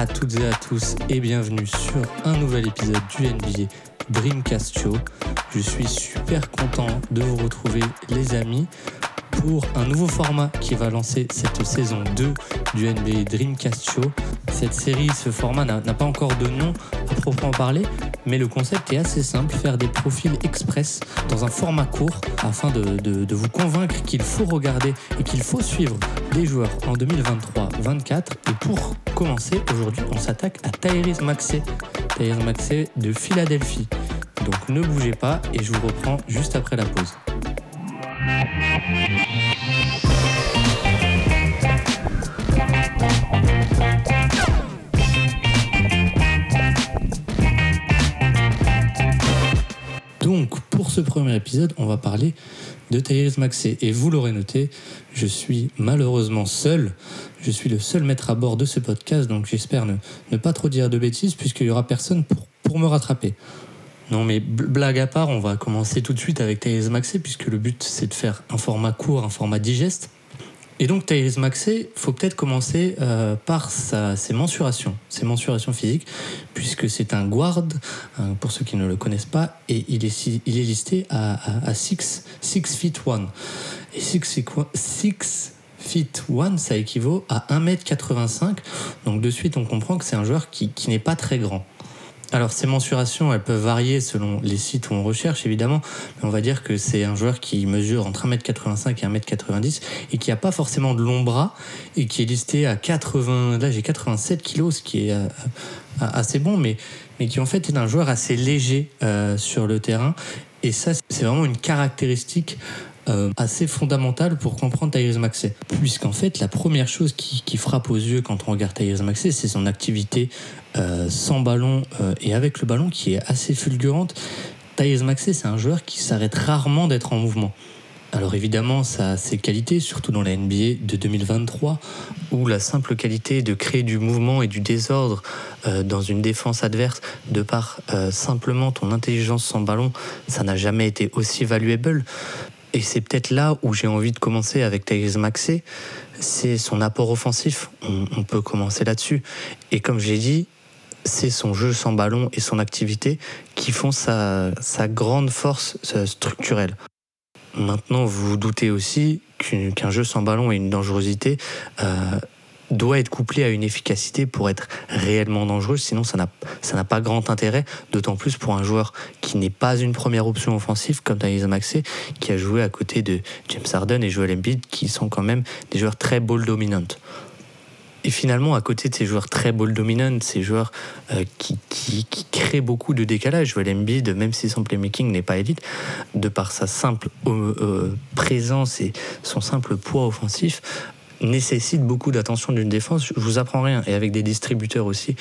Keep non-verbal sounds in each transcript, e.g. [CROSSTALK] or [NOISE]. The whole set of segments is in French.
À toutes et à tous et bienvenue sur un nouvel épisode du NBA Dreamcast Show. Je suis super content de vous retrouver les amis pour un nouveau format qui va lancer cette saison 2 du NBA Dreamcast Show. Cette série, ce format n'a pas encore de nom à proprement parler, mais le concept est assez simple, faire des profils express dans un format court afin de, vous convaincre qu'il faut regarder et qu'il faut suivre des joueurs en 2023-24. Et pour commencer, aujourd'hui, on s'attaque à Tyrese Maxey, Tyrese Maxey de Philadelphie. Donc ne bougez pas et je vous reprends juste après la pause. Pour ce premier épisode, on va parler de Tyrese Maxey. Et vous l'aurez noté, je suis malheureusement seul. Je suis le seul maître à bord de ce podcast, donc j'espère ne, pas trop dire de bêtises, puisqu'il n'y aura personne pour, me rattraper. Non, mais blague à part, on va commencer tout de suite avec Thaïs Maxé, puisque le but c'est de faire un format court, un format digeste. Et donc Thaïs Maxé, faut peut-être commencer euh, par ses mensurations, ses mensurations physiques, puisque c'est un guard, hein, pour ceux qui ne le connaissent pas, et il est, il est listé à, 6, feet 1. Et 6 feet 1, ça équivaut à 1m85. Donc de suite, on comprend que c'est un joueur qui n'est pas très grand. Alors ces mensurations, elles peuvent varier selon les sites où on recherche évidemment, mais on va dire que c'est un joueur qui mesure entre 1m85 et 1m90 et qui n'a pas forcément de long bras et qui est listé à 80, là j'ai 87 kg, ce qui est euh, euh, assez bon, mais, mais qui en fait est un joueur assez léger euh, sur le terrain. Et ça, c'est vraiment une caractéristique assez fondamentale pour comprendre Tyrese Maxey. Puisqu'en fait, la première chose qui, frappe aux yeux quand on regarde Tyrese Maxey, c'est son activité euh, sans ballon euh, et avec le ballon qui est assez fulgurante. Thaïs Maxé, c'est un joueur qui s'arrête rarement d'être en mouvement. Alors évidemment, ça a ses qualités, surtout dans la NBA de 2023, où la simple qualité de créer du mouvement et du désordre euh, dans une défense adverse, de par simplement ton intelligence sans ballon, ça n'a jamais été aussi valuable. Et c'est peut-être là où j'ai envie de commencer avec Thaïs Maxé, c'est son apport offensif. On, on peut commencer là-dessus. Et comme j'ai dit, c'est son jeu sans ballon et son activité qui font sa, grande force structurelle. Maintenant, vous vous doutez aussi qu'un jeu sans ballon et une dangerosité euh, doit être couplé à une efficacité pour être réellement dangereux, sinon ça n'a pas grand intérêt, d'autant plus pour un joueur qui n'est pas une première option offensive comme Thaïs Maxé, qui a joué à côté de James Harden et Joel Embiid, qui sont quand même des joueurs très ball dominantes. Et finalement, à côté de ces joueurs très ball dominant, ces joueurs euh, qui, qui, créent beaucoup de décalage, Joel Embiid, même si son playmaking n'est pas élite, de par sa simple euh, euh, présence et son simple poids offensif, nécessite beaucoup d'attention d'une défense. Je vous apprends rien. Et avec des distributeurs aussi,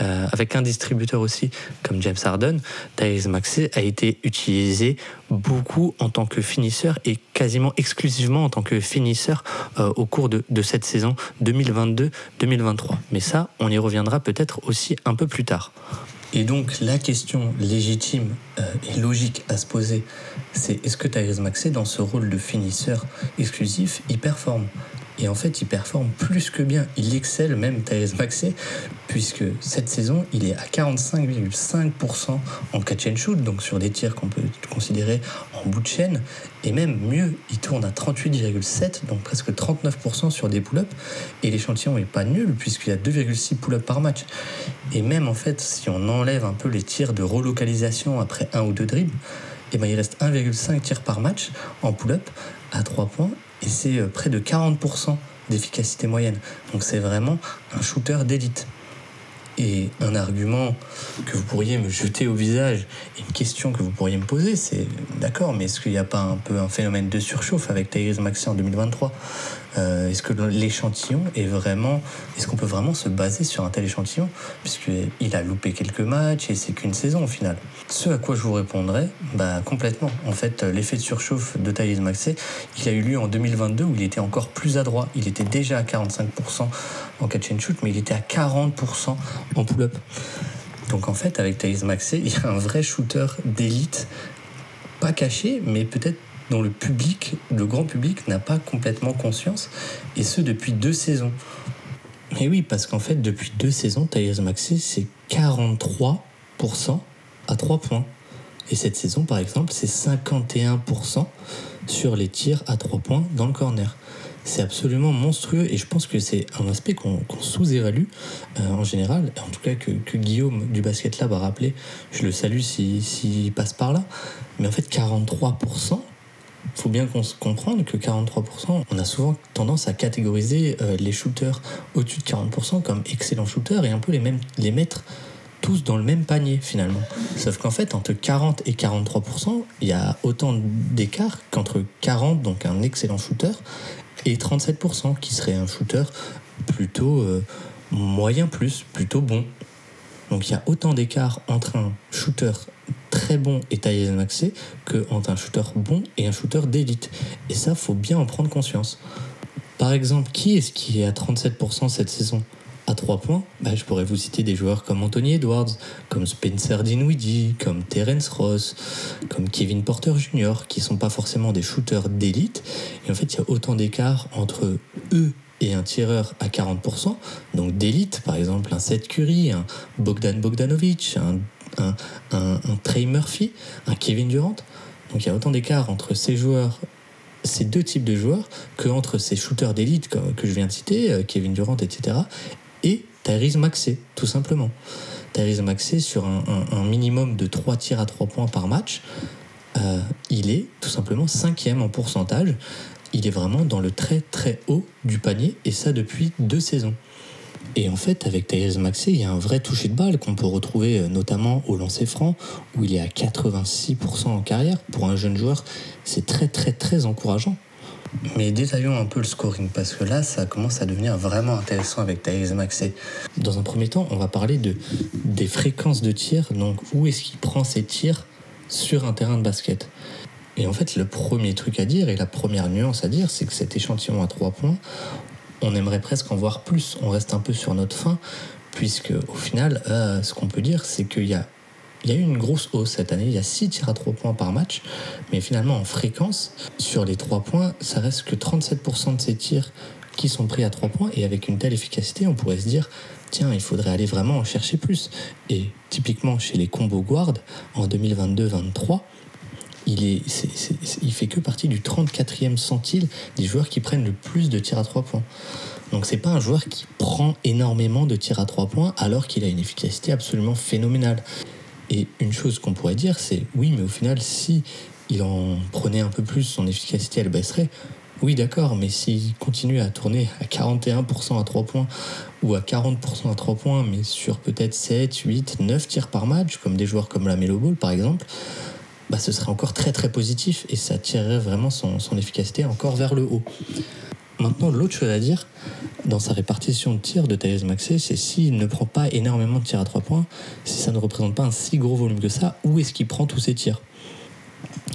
euh, avec un distributeur aussi comme James Harden, Tyrese Maxey a été utilisé beaucoup en tant que finisseur et quasiment exclusivement en tant que finisseur euh, au cours de, cette saison 2022-2023. Mais ça, on y reviendra peut-être aussi un peu plus tard. Et donc la question légitime euh, et logique à se poser, c'est est-ce que Tyrese Maxey, dans ce rôle de finisseur exclusif, il performe? Et en fait, il performe plus que bien. Il excelle même Thérèse Maxé, puisque cette saison, il est à 45,5% en catch and shoot, donc sur des tirs qu'on peut considérer en bout de chaîne. Et même mieux, il tourne à 38,7%, donc presque 39% sur des pull-ups. Et l'échantillon n'est pas nul, puisqu'il y a 2,6 pull-ups par match. Et même en fait, si on enlève un peu les tirs de relocalisation après un ou deux dribbles, eh ben, il reste 1,5 tirs par match en pull-up à 3 points et c'est euh, près de 40% d'efficacité moyenne. Donc c'est vraiment un shooter d'élite. Et un argument que vous pourriez me jeter au visage, une question que vous pourriez me poser, c'est d'accord, mais est-ce qu'il n'y a pas un peu un phénomène de surchauffe avec Tyrese Maxey en 2023 euh, est-ce que l'échantillon est vraiment. Est-ce qu'on peut vraiment se baser sur un tel échantillon Puisqu'il a loupé quelques matchs et c'est qu'une saison au final. Ce à quoi je vous répondrai, bah complètement. En fait, l'effet de surchauffe de Thaïs Maxé, il a eu lieu en 2022 où il était encore plus adroit. Il était déjà à 45% en catch and shoot, mais il était à 40% en pull-up. Donc en fait, avec Thaïs Maxé, il y a un vrai shooter d'élite, pas caché, mais peut-être dont le public, le grand public, n'a pas complètement conscience, et ce depuis deux saisons. Mais oui, parce qu'en fait, depuis deux saisons, Tyrese Maxey, c'est 43% à 3 points. Et cette saison, par exemple, c'est 51% sur les tirs à 3 points dans le corner. C'est absolument monstrueux et je pense que c'est un aspect qu'on sous-évalue euh, en général, en tout cas que, Guillaume du Basket Lab a rappelé. Je le salue s'il passe par là. Mais en fait, 43%, il faut bien comprendre que 43%, on a souvent tendance à catégoriser euh, les shooters au-dessus de 40% comme excellents shooters et un peu les, mêmes, les mettre tous dans le même panier finalement. Sauf qu'en fait, entre 40 et 43%, il y a autant d'écart qu'entre 40, donc un excellent shooter, et 37%, qui serait un shooter plutôt euh, moyen plus, plutôt bon. Donc il y a autant d'écart entre un shooter bon et taillé maxé que entre un shooter bon et un shooter d'élite. Et ça, faut bien en prendre conscience. Par exemple, qui est-ce qui est à 37% cette saison? À 3 points, bah, je pourrais vous citer des joueurs comme Anthony Edwards, comme Spencer Dinwiddie, comme Terence Ross, comme Kevin Porter Jr., qui sont pas forcément des shooters d'élite. Et en fait, il y a autant d'écart entre eux et un tireur à 40%, donc d'élite, par exemple un Seth Curry, un Bogdan Bogdanovic, un, un, Trey Murphy, un Kevin Durant. Donc il y a autant d'écart entre ces joueurs ces deux types de joueurs que entre ces shooters d'élite que, je viens de citer, euh, Kevin Durant, etc., et Tyrese Maxey, tout simplement. Tyrese Maxey, sur un, minimum de 3 tirs à 3 points par match, euh, il est tout simplement cinquième en pourcentage. Il est vraiment dans le très très haut du panier, et ça depuis deux saisons. Et en fait, avec Tyrese Maxey, il y a un vrai toucher de balle qu'on peut retrouver euh, notamment au lancer franc, où il est à 86% en carrière. Pour un jeune joueur, c'est très très très encourageant. Mais détaillons un peu le scoring parce que là, ça commence à devenir vraiment intéressant avec Thaïs Maxey. Dans un premier temps, on va parler de, des fréquences de tir. Donc, où est-ce qu'il prend ses tirs sur un terrain de basket? Et en fait, le premier truc à dire et la première nuance à dire, c'est que cet échantillon à 3 points, on aimerait presque en voir plus. On reste un peu sur notre fin, puisque au final, euh, ce qu'on peut dire, c'est qu'il y a eu une grosse hausse cette année. Il y a 6 tirs à 3 points par match. Mais finalement, en fréquence, sur les 3 points, ça reste que 37% de ces tirs qui sont pris à 3 points. Et avec une telle efficacité, on pourrait se dire tiens, il faudrait aller vraiment en chercher plus. Et typiquement, chez les combo guard, en 2022-23, il, fait que partie du 34e centile des joueurs qui prennent le plus de tirs à 3 points. Donc c'est pas un joueur qui prend énormément de tirs à 3 points alors qu'il a une efficacité absolument phénoménale. Et une chose qu'on pourrait dire, c'est oui, mais au final, si il en prenait un peu plus, son efficacité, elle baisserait. Oui, d'accord, mais s'il continue à tourner à 41% à 3 points ou à 40% à 3 points, mais sur peut-être 7, 8, 9 tirs par match, comme des joueurs comme la Melo Ball par exemple, bah, ce serait encore très très positif et ça tirerait vraiment son, son efficacité encore vers le haut. Maintenant, l'autre chose à dire dans sa répartition de tirs de Thales Maxey, c'est s'il ne prend pas énormément de tirs à 3 points, si ça ne représente pas un si gros volume que ça, où est-ce qu'il prend tous ses tirs?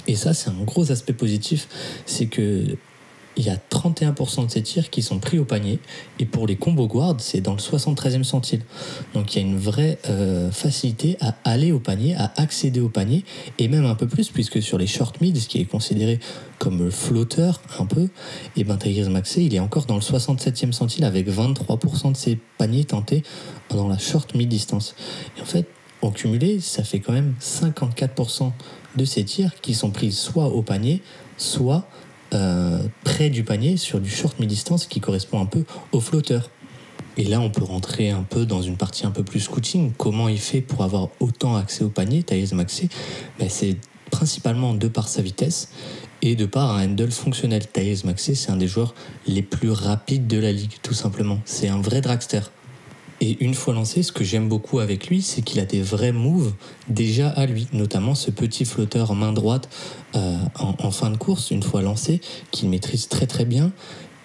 Et ça, c'est un gros aspect positif, c'est que il y a 31% de ces tirs qui sont pris au panier. Et pour les combo guards, c'est dans le 73e centile. Donc il y a une vraie euh, facilité à aller au panier, à accéder au panier, et même un peu plus, puisque sur les short mid, ce qui est considéré comme flotteur un peu, et eh ben Tyrese Maxey, il est encore dans le 67e centile avec 23% de ses paniers tentés dans la short mid distance. Et en fait, en cumulé, ça fait quand même 54% de ces tirs qui sont pris soit au panier, soit euh, près du panier sur du short mi-distance qui correspond un peu au flotteur. Et là, on peut rentrer un peu dans une partie un peu plus scouting. Comment il fait pour avoir autant accès au panier, Thaïs Maxé? Ben, C'est principalement de par sa vitesse et de par un handle fonctionnel. Thaïs Maxé, c'est un des joueurs les plus rapides de la ligue, tout simplement. C'est un vrai dragster. Et une fois lancé, ce que j'aime beaucoup avec lui, c'est qu'il a des vrais moves déjà à lui, notamment ce petit flotteur main droite euh, en, fin de course, une fois lancé, qu'il maîtrise très très bien.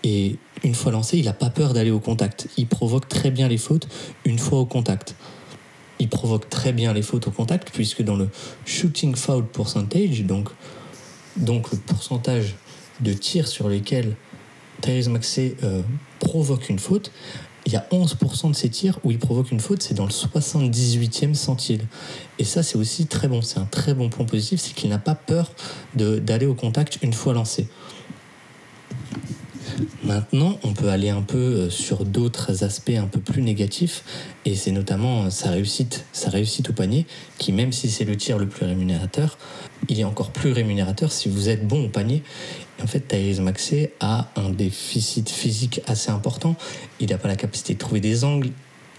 Et une fois lancé, il n'a pas peur d'aller au contact. Il provoque très bien les fautes une fois au contact. Il provoque très bien les fautes au contact, puisque dans le shooting foul percentage, donc, donc le pourcentage de tirs sur lesquels Therese Maxey euh, provoque une faute, il y a 11% de ses tirs où il provoque une faute, c'est dans le 78e centile. Et ça, c'est aussi très bon. C'est un très bon point positif, c'est qu'il n'a pas peur d'aller au contact une fois lancé. Maintenant, on peut aller un peu euh, sur d'autres aspects un peu plus négatifs, et c'est notamment euh, sa réussite, sa réussite au panier, qui même si c'est le tir le plus rémunérateur, il est encore plus rémunérateur si vous êtes bon au panier. en fait, Tyrese Maxey a un déficit physique assez important. Il n'a pas la capacité de trouver des angles,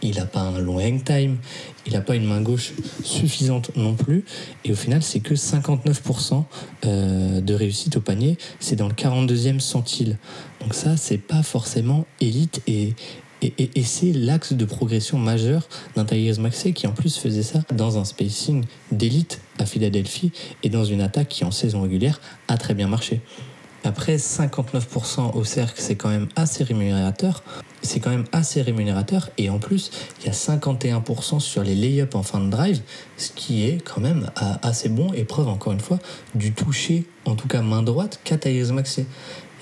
il n'a pas un long hang time, il n'a pas une main gauche suffisante non plus. Et au final, c'est que 59% euh, de réussite au panier. C'est dans le 42e centile. Donc ça, c'est pas forcément élite et, et, c'est l'axe de progression majeur d'un Tyrese Maxey qui en plus faisait ça dans un spacing d'élite à Philadelphie et dans une attaque qui en saison régulière a très bien marché. Après, 59% au cercle, c'est quand même assez rémunérateur. C'est quand même assez rémunérateur. Et en plus, il y a 51% sur les lay-ups en fin de drive, ce qui est quand même assez bon. Et preuve, encore une fois, du toucher, en tout cas main droite, qu'a Maxé.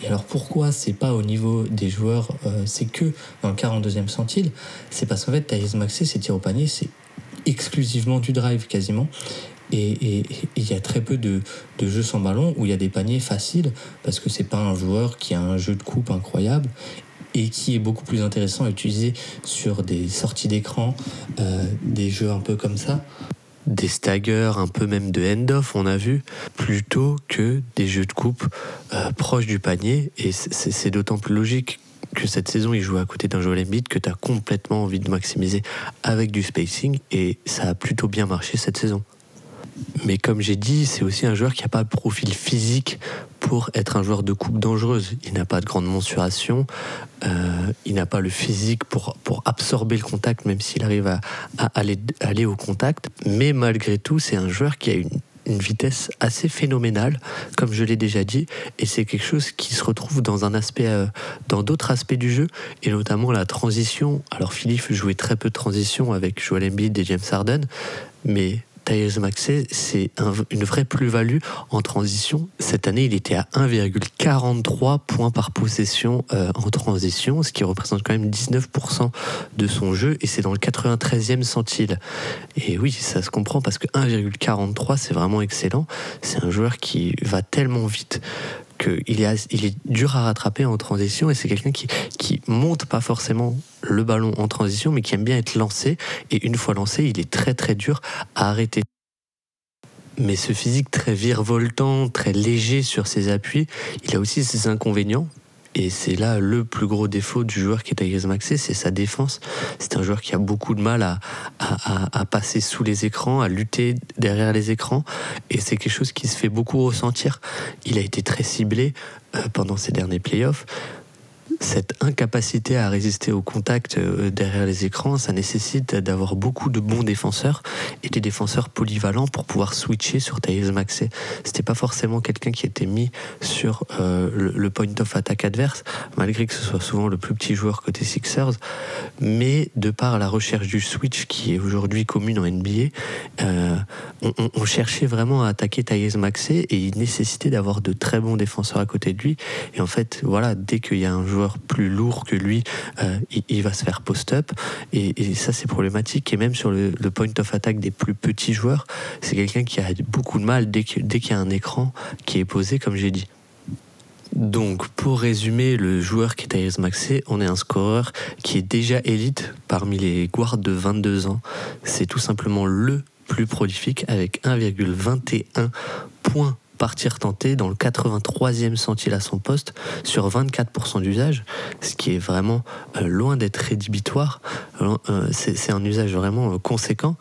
Et alors pourquoi c'est pas au niveau des joueurs, euh, c'est que dans le 42e centile? C'est parce qu'en fait, Thaïs Maxé, ses tirs au panier, c'est exclusivement du drive quasiment. Et il y a très peu de, jeux sans ballon où il y a des paniers faciles parce que c'est pas un joueur qui a un jeu de coupe incroyable et qui est beaucoup plus intéressant à utiliser sur des sorties d'écran, euh, des jeux un peu comme ça. Des staggers, un peu même de end-off, on a vu, plutôt que des jeux de coupe euh, proches du panier. Et c'est d'autant plus logique que cette saison il joue à côté d'un Joel Embiid que tu as complètement envie de maximiser avec du spacing et ça a plutôt bien marché cette saison. Mais comme j'ai dit, c'est aussi un joueur qui n'a pas le profil physique pour être un joueur de coupe dangereuse. Il n'a pas de grande mensuration, euh, il n'a pas le physique pour, pour absorber le contact, même s'il arrive à, aller, aller au contact. Mais malgré tout, c'est un joueur qui a une une vitesse assez phénoménale, comme je l'ai déjà dit, et c'est quelque chose qui se retrouve dans un aspect, euh, dans d'autres aspects du jeu, et notamment la transition. Alors Philippe jouait très peu de transition avec Joel Embiid et James Harden, mais Tyrese Maxey, c'est une vraie plus-value en transition. Cette année, il était à 1,43 points par possession euh, en transition, ce qui représente quand même 19% de son jeu, et c'est dans le 93e centile. Et oui, ça se comprend parce que 1,43, c'est vraiment excellent. C'est un joueur qui va tellement vite il est dur à rattraper en transition et c'est quelqu'un qui, qui monte pas forcément le ballon en transition mais qui aime bien être lancé et une fois lancé il est très très dur à arrêter. Mais ce physique très virevoltant, très léger sur ses appuis, il a aussi ses inconvénients et c'est là le plus gros défaut du joueur qui est Tyrese Maxey, c'est sa défense. C'est un joueur qui a beaucoup de mal à, à, passer sous les écrans, à lutter derrière les écrans. Et c'est quelque chose qui se fait beaucoup ressentir. Il a été très ciblé euh, pendant ces derniers playoffs cette incapacité à résister au contact euh, derrière les écrans, ça nécessite d'avoir beaucoup de bons défenseurs et des défenseurs polyvalents pour pouvoir switcher sur Thais Maxey. C'était pas forcément quelqu'un qui était mis sur euh, le, point of attack adverse, malgré que ce soit souvent le plus petit joueur côté Sixers. Mais de par la recherche du switch qui est aujourd'hui commune en NBA, euh, on, cherchait vraiment à attaquer Thais Maxey et il nécessitait d'avoir de très bons défenseurs à côté de lui. Et en fait, voilà, dès qu'il y a un joueur plus lourd que lui, euh, il, va se faire post-up. Et, ça, c'est problématique. Et même sur le, point of attack des plus petits joueurs, c'est quelqu'un qui a beaucoup de mal dès qu'il y a un écran qui est posé, comme j'ai dit. Donc, pour résumer, le joueur qui est Tyrese Maxey, on est un scoreur qui est déjà élite parmi les guards de 22 ans. C'est tout simplement le plus prolifique avec 1,21 points partir tenter dans le 83e centile à son poste sur 24% d'usage, ce qui est vraiment euh, loin d'être rédhibitoire. Euh, c'est un usage vraiment euh, conséquent.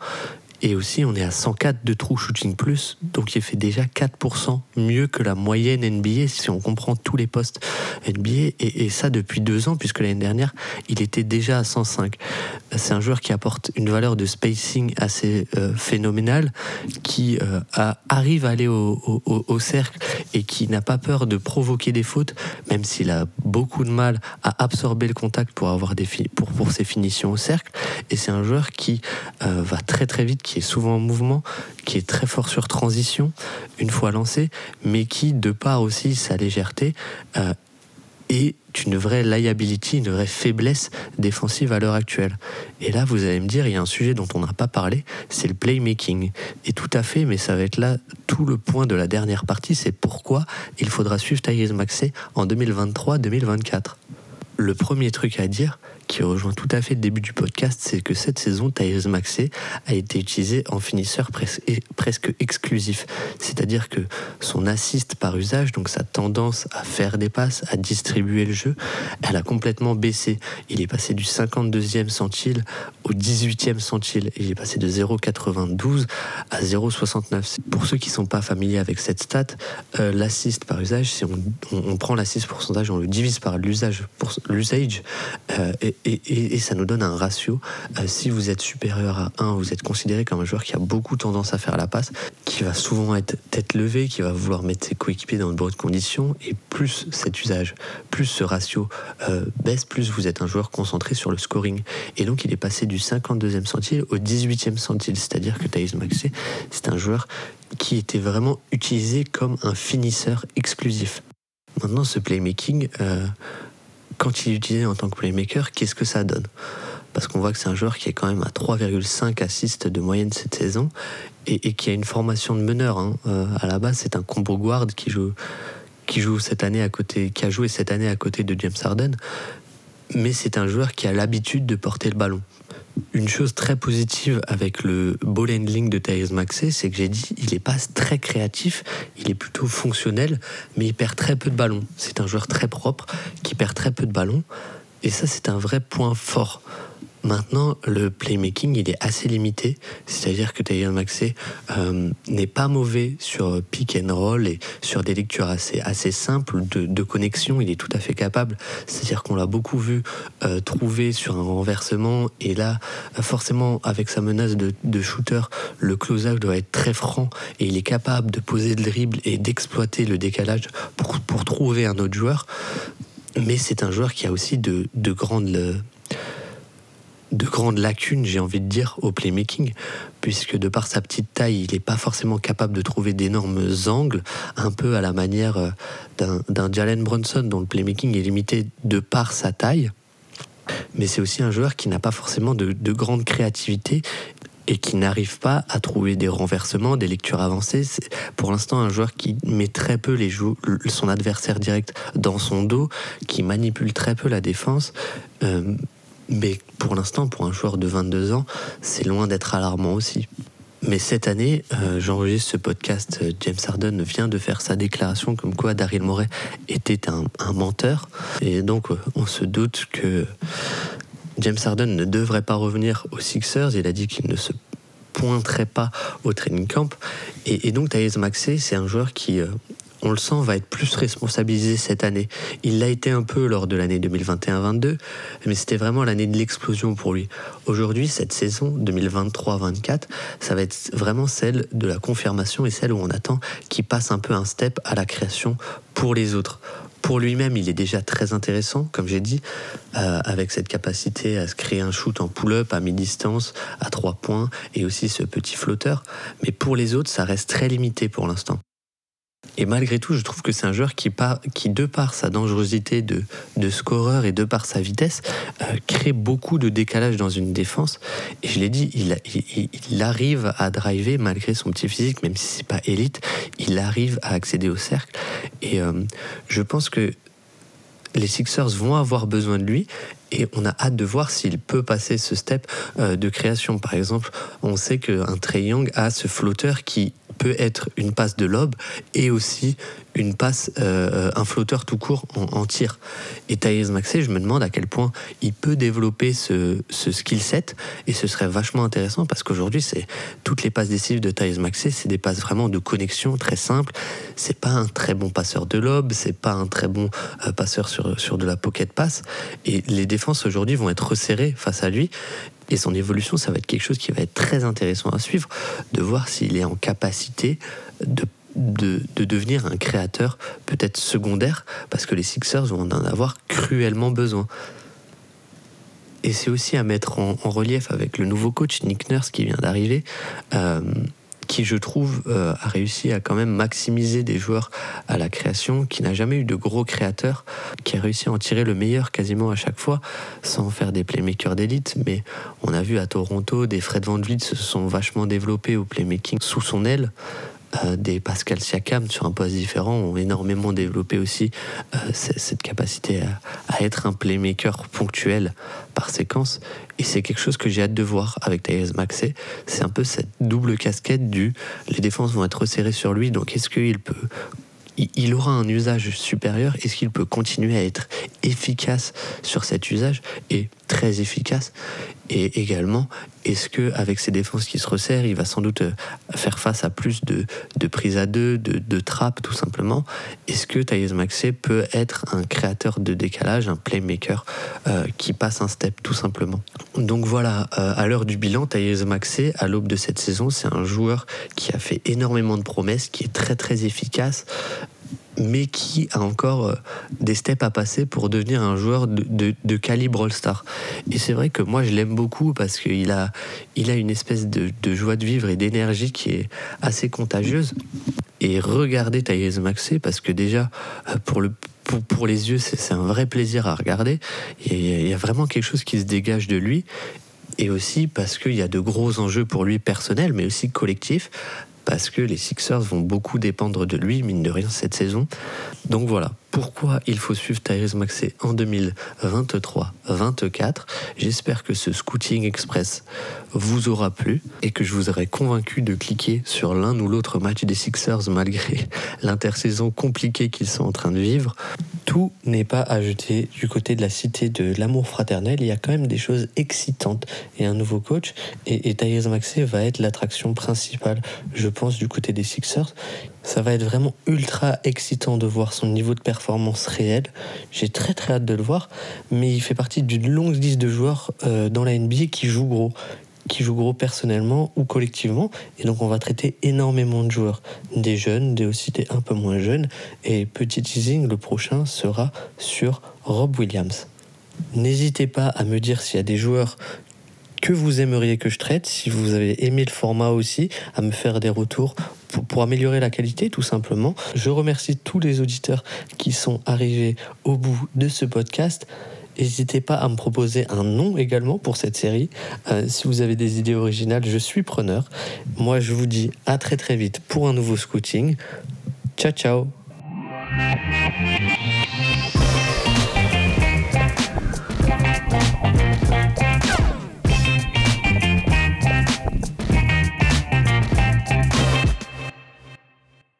Et aussi, on est à 104 de true shooting plus, donc il fait déjà 4% mieux que la moyenne NBA si on comprend tous les postes NBA. Et, ça depuis deux ans, puisque l'année dernière, il était déjà à 105. C'est un joueur qui apporte une valeur de spacing assez euh, phénoménale, qui euh, arrive à aller au, cercle et qui n'a pas peur de provoquer des fautes, même s'il a beaucoup de mal à absorber le contact pour avoir des pour, pour ses finitions au cercle. Et c'est un joueur qui euh, va très très vite, est souvent en mouvement, qui est très fort sur transition une fois lancé, mais qui, de par aussi sa légèreté, euh, est une vraie liability, une vraie faiblesse défensive à l'heure actuelle. Et là, vous allez me dire, il y a un sujet dont on n'a pas parlé, c'est le playmaking. Et tout à fait, mais ça va être là tout le point de la dernière partie, c'est pourquoi il faudra suivre Tyrese Maxey en 2023-2024. Le premier truc à dire, qui rejoint tout à fait le début du podcast, c'est que cette saison, Tyrese Maxey a été utilisé en finisseur presque exclusif. C'est-à-dire que son assist par usage, donc sa tendance à faire des passes, à distribuer le jeu, elle a complètement baissé. Il est passé du 52e centile au 18e centile. Il est passé de 0,92 à 0,69. Pour ceux qui ne sont pas familiers avec cette stat, euh, l'assist par usage, si on, prend l'assist pourcentage, on le divise par l'usage, l'usage, euh, et, ça nous donne un ratio. Euh, si vous êtes supérieur à 1, vous êtes considéré comme un joueur qui a beaucoup tendance à faire la passe, qui va souvent être tête levée, qui va vouloir mettre ses coéquipiers dans de bonnes conditions. Et plus cet usage, plus ce ratio euh, baisse, plus vous êtes un joueur concentré sur le scoring. Et donc il est passé du 52e centile au 18e centile. C'est-à-dire que Thais Maxé, c'est un joueur qui était vraiment utilisé comme un finisseur exclusif. Maintenant, ce playmaking, quand il est utilisé en tant que playmaker, qu'est-ce que ça donne? Parce qu'on voit que c'est un joueur qui est quand même à 3,5 assists de moyenne cette saison et, qui a une formation de meneur. Hein. Euh, à la base, c'est un combo guard qui a joué cette année à côté de James Harden. Mais c'est un joueur qui a l'habitude de porter le ballon. Une chose très positive avec le ball handling de Thérèse Maxé, c'est que j'ai dit, il n'est pas très créatif, il est plutôt fonctionnel, mais il perd très peu de ballons. C'est un joueur très propre qui perd très peu de ballons. Et ça, c'est un vrai point fort. Maintenant, le playmaking, il est assez limité, c'est-à-dire que Taylor Maxey euh, n'est pas mauvais sur pick and roll et sur des lectures assez, simples de, connexion, il est tout à fait capable. C'est-à-dire qu'on l'a beaucoup vu euh, trouver sur un renversement et là, forcément, avec sa menace de, shooter, le close-out doit être très franc et il est capable de poser le dribble et d'exploiter le décalage pour, trouver un autre joueur. Mais c'est un joueur qui a aussi de, de grandes de grandes lacunes, j'ai envie de dire, au playmaking, puisque de par sa petite taille, il n'est pas forcément capable de trouver d'énormes angles, un peu à la manière euh, d'un Jalen Brunson, dont le playmaking est limité de par sa taille. Mais c'est aussi un joueur qui n'a pas forcément de, grande créativité et qui n'arrive pas à trouver des renversements, des lectures avancées. Pour l'instant un joueur qui met très peu les son adversaire direct dans son dos, qui manipule très peu la défense. Euh, mais pour l'instant, pour un joueur de 22 ans, c'est loin d'être alarmant aussi. Mais cette année, euh, j'enregistre ce podcast. Euh, James Harden vient de faire sa déclaration comme quoi Daryl Morey était un, menteur. Et donc, euh, on se doute que James Harden ne devrait pas revenir aux Sixers. Il a dit qu'il ne se pointerait pas au training camp. Et, donc, Thais Maxey, c'est un joueur qui, on le sent, va être plus responsabilisé cette année. Il l'a été un peu lors de l'année 2021-22, mais c'était vraiment l'année de l'explosion pour lui. Aujourd'hui, cette saison 2023-24, ça va être vraiment celle de la confirmation et celle où on attend qu'il passe un peu un step à la création pour les autres. Pour lui-même, il est déjà très intéressant, comme j'ai dit, euh, avec cette capacité à se créer un shoot en pull-up à mi-distance, à trois points, et aussi ce petit flotteur. Mais pour les autres, ça reste très limité pour l'instant. Et malgré tout, je trouve que c'est un joueur qui, qui, de par sa dangerosité de, de scoreur et de par sa vitesse, euh, crée beaucoup de décalage dans une défense. Et je l'ai dit, il, arrive à driver malgré son petit physique, même si c'est pas élite, il arrive à accéder au cercle. Et euh, je pense que les Sixers vont avoir besoin de lui et on a hâte de voir s'il peut passer ce step euh, de création. Par exemple, on sait qu'un Trey Young a ce flotteur qui peut être une passe de lob et aussi une passe, euh, un flotteur tout court en, tir. Et Thais Maxey, je me demande à quel point il peut développer ce, skill set et ce serait vachement intéressant parce qu'aujourd'hui, c'est toutes les passes décisives de Thais Maxey, c'est des passes vraiment de connexion très simples. C'est pas un très bon passeur de lob, c'est pas un très bon euh, passeur sur, sur de la pocket pass. Et les défenses aujourd'hui vont être resserrées face à lui et son évolution, ça va être quelque chose qui va être très intéressant à suivre, de voir s'il est en capacité de de, devenir un créateur peut-être secondaire, parce que les Sixers vont en avoir cruellement besoin. Et c'est aussi à mettre en, relief avec le nouveau coach Nick Nurse qui vient d'arriver, euh, qui je trouve euh, a réussi à quand même maximiser des joueurs à la création, qui n'a jamais eu de gros créateurs, qui a réussi à en tirer le meilleur quasiment à chaque fois, sans faire des playmakers d'élite. Mais on a vu à Toronto, des Fred Van Vliet se sont vachement développés au playmaking sous son aile. Euh, des Pascal Siakam sur un poste différent ont énormément développé aussi euh, cette capacité à, être un playmaker ponctuel par séquence. Et c'est quelque chose que j'ai hâte de voir avec Tyrese Maxey. C'est un peu cette double casquette du les défenses vont être resserrées sur lui, donc est-ce qu'il peut il aura un usage supérieur? Est-ce qu'il peut continuer à être efficace sur cet usage? Et très efficace Et également, est-ce que avec ses défenses qui se resserrent, il va sans doute euh, faire face à plus de, de prises à deux, de, de trappes tout simplement? Est-ce que Thais Maxey peut être un créateur de décalage, un playmaker euh, qui passe un step tout simplement? Donc voilà, euh, à l'heure du bilan, Thais Maxey, à l'aube de cette saison, c'est un joueur qui a fait énormément de promesses, qui est très très efficace, mais qui a encore euh, des steps à passer pour devenir un joueur de, calibre All-Star. Et c'est vrai que moi je l'aime beaucoup parce qu'il a, il a une espèce de, joie de vivre et d'énergie qui est assez contagieuse. Et regardez Tyrese Maxey parce que déjà, euh, pour le pour, les yeux, c'est un vrai plaisir à regarder. Il y a vraiment quelque chose qui se dégage de lui et aussi parce qu'il y a de gros enjeux pour lui personnels, mais aussi collectifs, parce que les Sixers vont beaucoup dépendre de lui, mine de rien, cette saison. Donc voilà, pourquoi il faut suivre Tyrese Maxey en 2023-24. J'espère que ce Scouting Express vous aura plu et que je vous aurai convaincu de cliquer sur l'un ou l'autre match des Sixers malgré [LAUGHS] l'intersaison compliquée qu'ils sont en train de vivre. Tout n'est pas à jeter du côté de la cité de l'amour fraternel. Il y a quand même des choses excitantes et un nouveau coach. Et, et Tyrese Maxey va être l'attraction principale, je pense, du côté des Sixers. Ça va être vraiment ultra excitant de voir son niveau de performance réel. J'ai très très hâte de le voir, mais il fait partie d'une longue liste de joueurs euh, dans la NBA qui jouent gros, qui jouent gros personnellement ou collectivement. Et donc on va traiter énormément de joueurs, des jeunes, des aussi des un peu moins jeunes. Et petit teasing, le prochain sera sur Rob Williams. N'hésitez pas à me dire s'il y a des joueurs que vous aimeriez que je traite, si vous avez aimé le format aussi, à me faire des retours pour, améliorer la qualité tout simplement. Je remercie tous les auditeurs qui sont arrivés au bout de ce podcast. N'hésitez pas à me proposer un nom également pour cette série. Euh, si vous avez des idées originales, je suis preneur. Moi, je vous dis à très très vite pour un nouveau scouting. Ciao, ciao